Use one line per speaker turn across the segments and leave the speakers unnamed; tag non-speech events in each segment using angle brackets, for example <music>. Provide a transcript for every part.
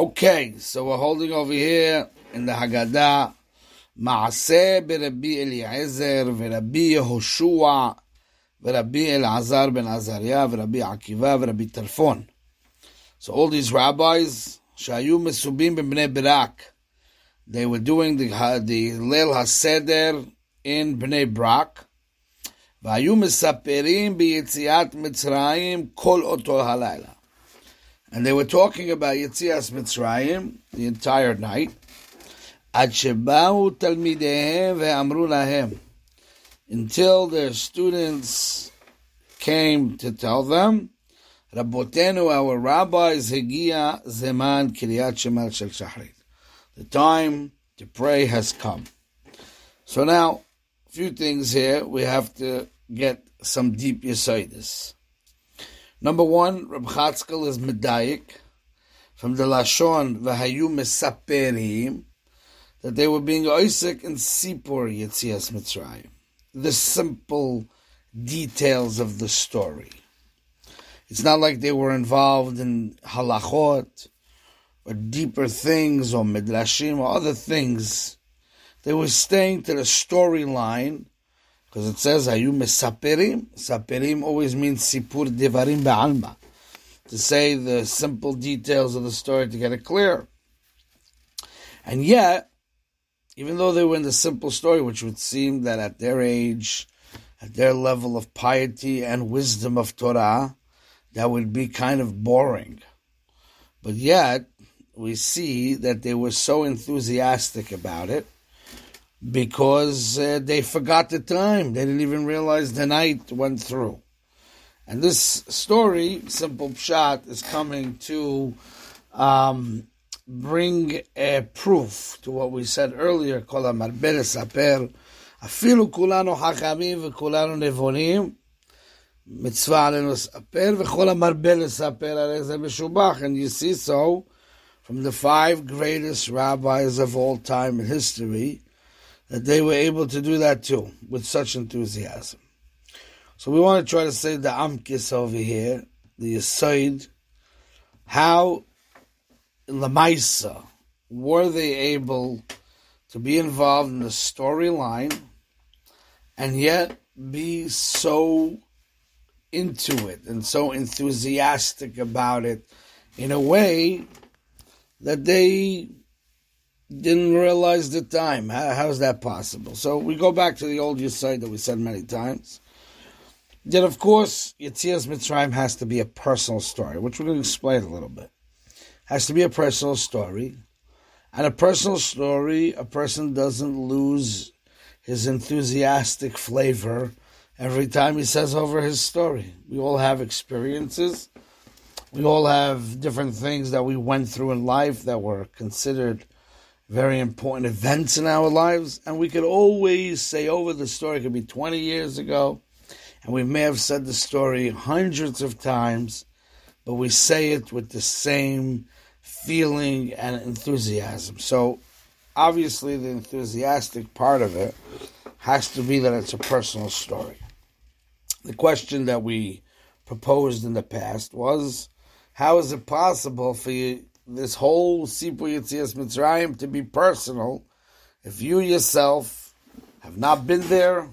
Okay, so we're holding over here in the Haggadah, Maaseh Rabbi Eliezer, Rabbi Yehoshua, Rabbi Elazar ben Azariah, Rabbi Akiva, Rabbi Tarfon. So all these rabbis, Shayu Mesubim B'nei Brak, they were doing the, the Leil HaSeder in Bnei Brak, והיו מספרים ביציאת מצרים כל אותו הלילה. and they were talking about Yitzias Mitzrayim the entire night. Until their students came to tell them, Rabotenu, our rabbis, Hegia Zeman Shemal The time to pray has come. So now, a few things here. We have to get some deep insights. Number one, Reb Chatzkel is medayik from the Lashon v'hayu mesaperim that they were being Isaac and Sipur Yetzias Mitzrayim. The simple details of the story. It's not like they were involved in halachot or deeper things or midrashim or other things. They were staying to the storyline because it says ayu mesaperim. Saperim always means sipur devarim ba'alma to say the simple details of the story to get it clear. And yet, even though they were in the simple story, which would seem that at their age, at their level of piety and wisdom of Torah, that would be kind of boring. But yet, we see that they were so enthusiastic about it because uh, they forgot the time. They didn't even realize the night went through. And this story, simple pshat, is coming to um, bring a proof to what we said earlier. Kol המרבה לספר, אפילו כולנו חכמים וכולנו נבונים, מצווה עלינו לספר, וכל המרבה לספר הרי זה משובח. And you see so, from the five greatest rabbis of all time in history, that they were able to do that too, with such enthusiasm. So we want to try to say the Amkis over here, the Yisoid, how in Lamaisa were they able to be involved in the storyline and yet be so into it and so enthusiastic about it in a way that they didn't realize the time. How, how is that possible? So we go back to the old Yisai that we said many times. Then, of course Yetzias Mitzrayim has to be a personal story, which we're going to explain a little bit. Has to be a personal story, and a personal story, a person doesn't lose his enthusiastic flavor every time he says over his story. We all have experiences. We all have different things that we went through in life that were considered very important events in our lives, and we could always say over the story. It could be 20 years ago, and we may have said the story hundreds of times, but we say it with the same feeling and enthusiasm. So, obviously, the enthusiastic part of it has to be that it's a personal story. The question that we proposed in the past was how is it possible for you, this whole Sipu Yitzias Mitzrayim to be personal if you yourself have not been there,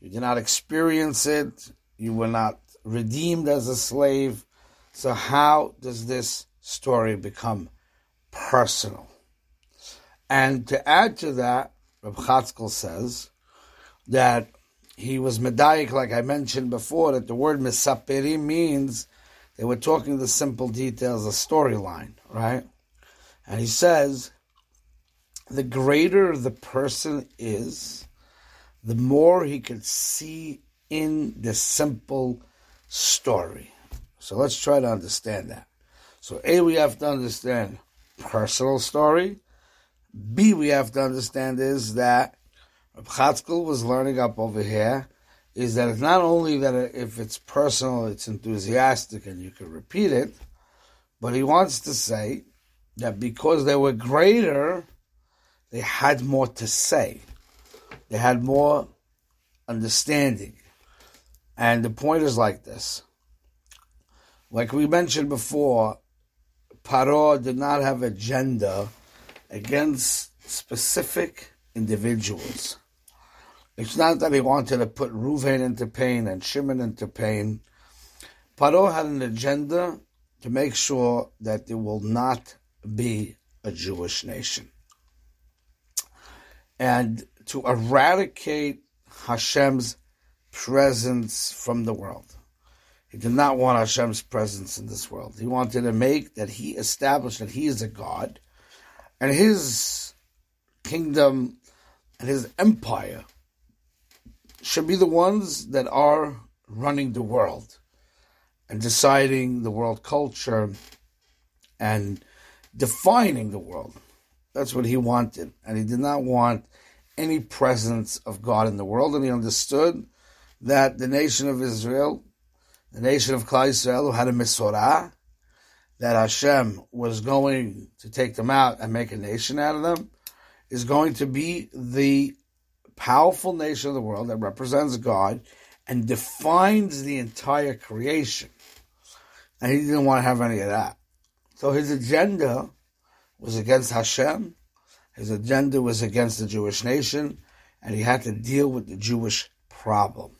you did not experience it, you were not redeemed as a slave. So how does this story become personal? And to add to that, Reb Chatzkel says that he was medayik, like I mentioned before, that the word misaperi means they were talking the simple details, the storyline, right? And he says, the greater the person is, the more he could see in the simple story. So let's try to understand that. So A, we have to understand personal story. B, we have to understand is that Chatzkel was learning up over here is that it's not only that if it's personal, it's enthusiastic and you can repeat it, but he wants to say that because they were greater, they had more to say. They had more understanding. And the point is like this. Like we mentioned before, Paro did not have agenda against specific individuals. It's not that he wanted to put Ruvain into pain and Shimon into pain. Paro had an agenda to make sure that there will not be a Jewish nation. And to eradicate Hashem's presence from the world. He did not want Hashem's presence in this world. He wanted to make that he established that he is a God and his kingdom and his empire should be the ones that are running the world and deciding the world culture and defining the world. That's what he wanted. And he did not want any presence of God in the world. And he understood that the nation of Israel, the nation of Klal Israel, who had a Mesorah, that Hashem was going to take them out and make a nation out of them, is going to be the powerful nation of the world that represents God and defines the entire creation. And he didn't want to have any of that. So his agenda was against Hashem. His agenda was against the Jewish nation, and he had to deal with the Jewish problem.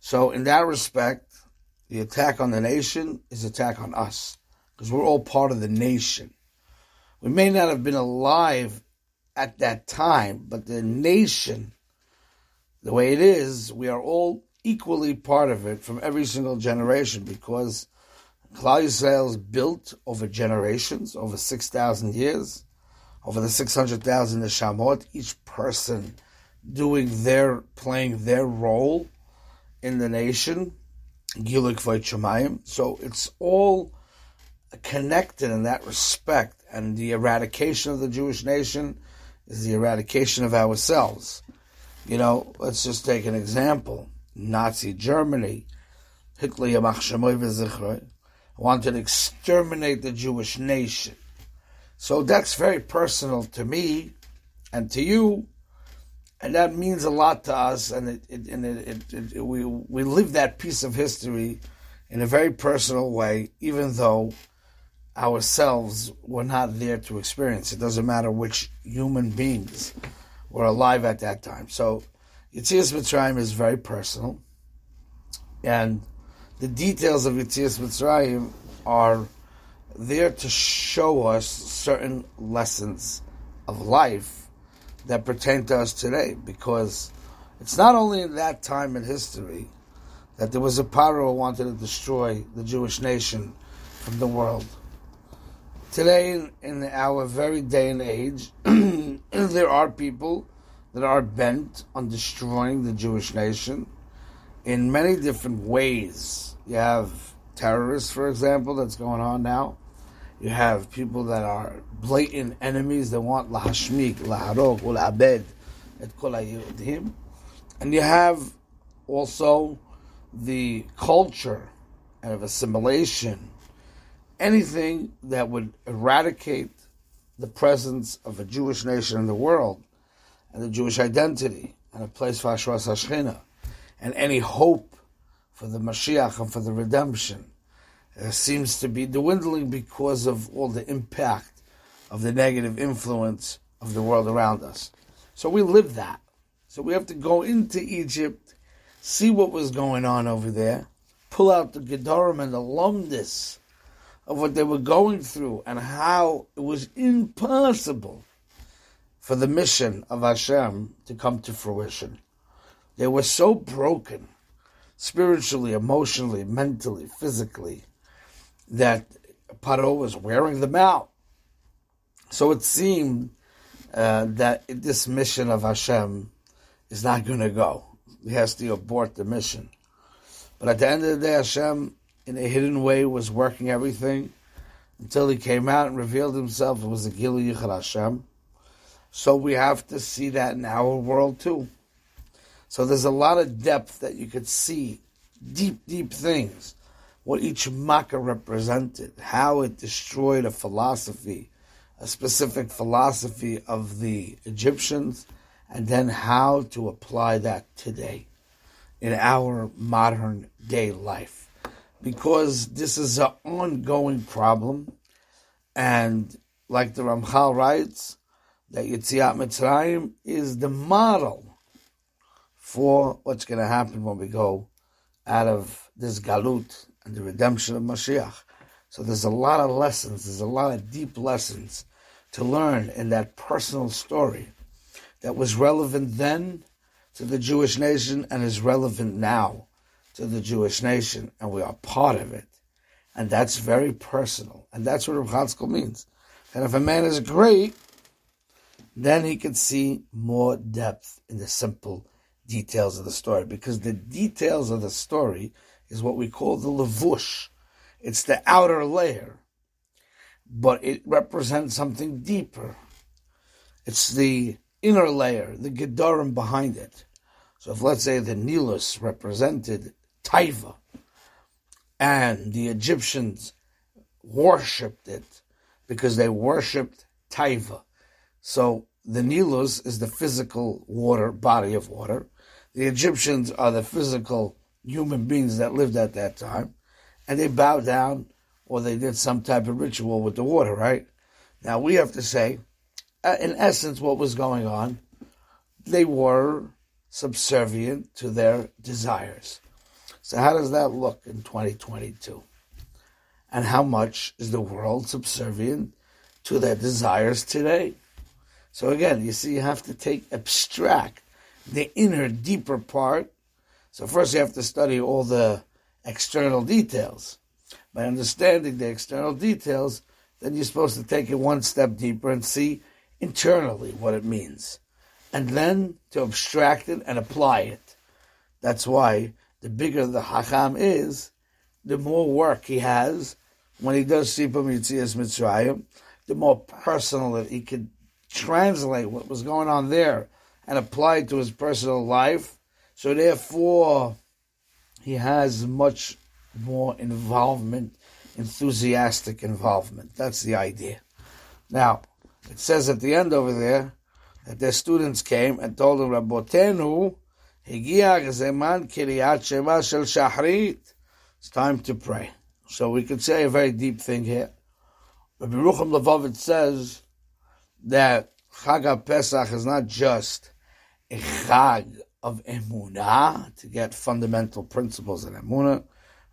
So in that respect, the attack on the nation is attack on us, because we're all part of the nation. We may not have been alive at that time, but the nation, the way it is, we are all equally part of it from every single generation because Klal Yisrael is built over generations, over 6,000 years, over the 600,000 Neshamot, each person doing their, playing their role in the nation, Gilik Shemayim. So it's all connected in that respect, and the eradication of the Jewish nation is the eradication of ourselves. You know, let's just take an example. Nazi Germany, Hitler wanted to exterminate the Jewish nation. So that's very personal to me and to you, and that means a lot to us. And it, it, and it, it, we we live that piece of history in a very personal way, even though ourselves were not there to experience. It doesn't matter which human beings were alive at that time. So Yitzias Mitzrayim is very personal, and the details of Yitzias Mitzrayim are there to show us certain lessons of life that pertain to us today, because it's not only in that time in history that there was a power who wanted to destroy the Jewish nation from the world. Today, in our very day and age, <clears throat> there are people that are bent on destroying the Jewish nation in many different ways. You have terrorists, for example, that's going on now. You have people that are blatant enemies that want lahashmik, laharok, ulabed, et kol him. And you have also the culture of assimilation, anything that would eradicate the presence of a Jewish nation in the world and the Jewish identity and a place for Ashras Hashchina and any hope for the Mashiach and for the redemption uh, seems to be dwindling because of all the impact of the negative influence of the world around us. So we live that. So we have to go into Egypt, see what was going on over there, pull out the Gedorim and the alumnus of what they were going through and how it was impossible for the mission of Hashem to come to fruition. They were so broken, spiritually, emotionally, mentally, physically, that Paro was wearing them out. So it seemed uh, that this mission of Hashem is not going to go. He has to abort the mission. But at the end of the day, Hashem, in a hidden way, was working everything until he came out and revealed himself. It was the Gilu Yichud Hashem. So we have to see that in our world too. So there's a lot of depth that you could see, deep, deep things. What each Makkah represented, how it destroyed a philosophy, a specific philosophy of the Egyptians, and then how to apply that today in our modern day life. Because this is an ongoing problem, And like the Ramchal writes, that Yitzias Mitzrayim is the model for what's going to happen when we go out of this galut and the redemption of Mashiach. So there's a lot of lessons, there's a lot of deep lessons to learn in that personal story that was relevant then to the Jewish nation and is relevant now to the Jewish nation, and we are part of it. And that's very personal. And that's what Rav means. And if a man is great, then he can see more depth in the simple details of the story. Because the details of the story is what we call the levush. It's the outer layer. But it represents something deeper. It's the inner layer, the Gedarim behind it. So if let's say the Nilus represented Taiva, and the Egyptians worshipped it because they worshipped Taiva. So the Nilus is the physical water, body of water. The Egyptians are the physical human beings that lived at that time. And they bowed down or they did some type of ritual with the water, right? Now we have to say, uh, in essence, what was going on, they were subservient to their desires. So how does that look in 2022? And how much is the world subservient to their desires today? So again, you see, you have to take abstract the inner, deeper part. So first you have to study all the external details. By understanding the external details, then you're supposed to take it one step deeper and see internally what it means. And then to abstract it and apply it. That's why the bigger the Hacham is, the more work he has when he does Sipam Yitzias Mitzrayim, the more personal that he could translate what was going on there and apply it to his personal life. So therefore, he has much more involvement, enthusiastic involvement. That's the idea. Now, it says at the end over there that their students came and told him, Rabotenu, it's time to pray. So we could say a very deep thing here. Rabbi Rucham Levovitz says that Chag Pesach is not just a Chag of Emunah to get fundamental principles in Emunah.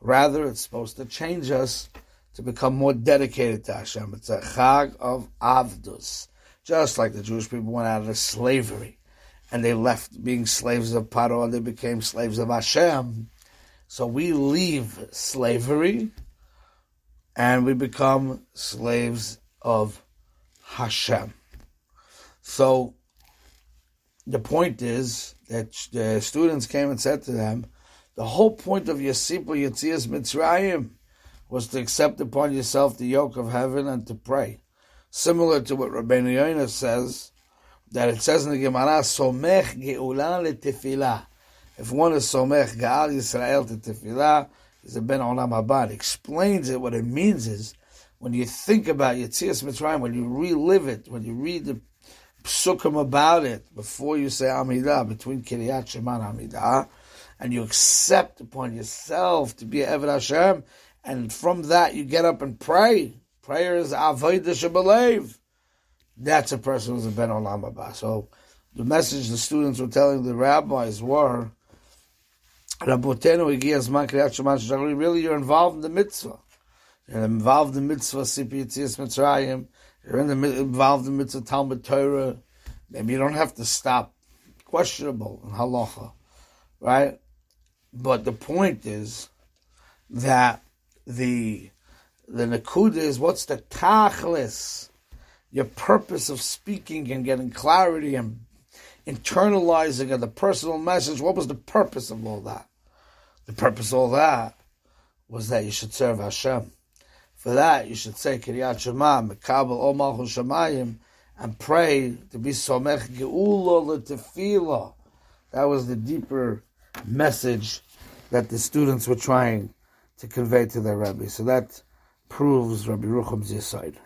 Rather, it's supposed to change us to become more dedicated to Hashem. It's a Chag of Avdus. Just like the Jewish people went out of slavery and they left being slaves of Paro and they became slaves of Hashem. So we leave slavery and we become slaves of Hashem. So the point is that the students came and said to them, the whole point of Yasipa Yatzias Mitzrayim was to accept upon yourself the yoke of heaven and to pray. Similar to what Rabbeinu Yonah says, that it says in the Gemara, Somech Geula Letefillah. If one is Somech Gaal Yisrael to Tefillah, is a Ben Olam Haba. explains it. What it means is, when you think about Yetzias Mitzrayim, when you relive it, when you read the psukim about it, before you say Amidah, between Kiryat Shema and Amidah, and you accept upon yourself to be Eved Hashem, and from that you get up and pray. Prayer is Avodah Shabalev that's a person who's a Ben Olam Haba. So the message the students were telling the rabbis were, Rabotenu Igiyas Man Kriyat Shema really you're involved in the mitzvah. You're involved in the mitzvah Sipi Mitzrayim. You're in the, involved in mitzvah Talmud Torah. Maybe you don't have to stop. Questionable in halacha, right? But the point is that the the nakuda is what's the tachlis your purpose of speaking and getting clarity and internalizing of the personal message. What was the purpose of all that? The purpose of all that was that you should serve Hashem. For that, you should say Kiryat Shema, Mekabel Omal Shemayim, and pray to be Somech Geula Tefillah. That was the deeper message that the students were trying to convey to their Rebbe. So that proves Rabbi Rucham's side.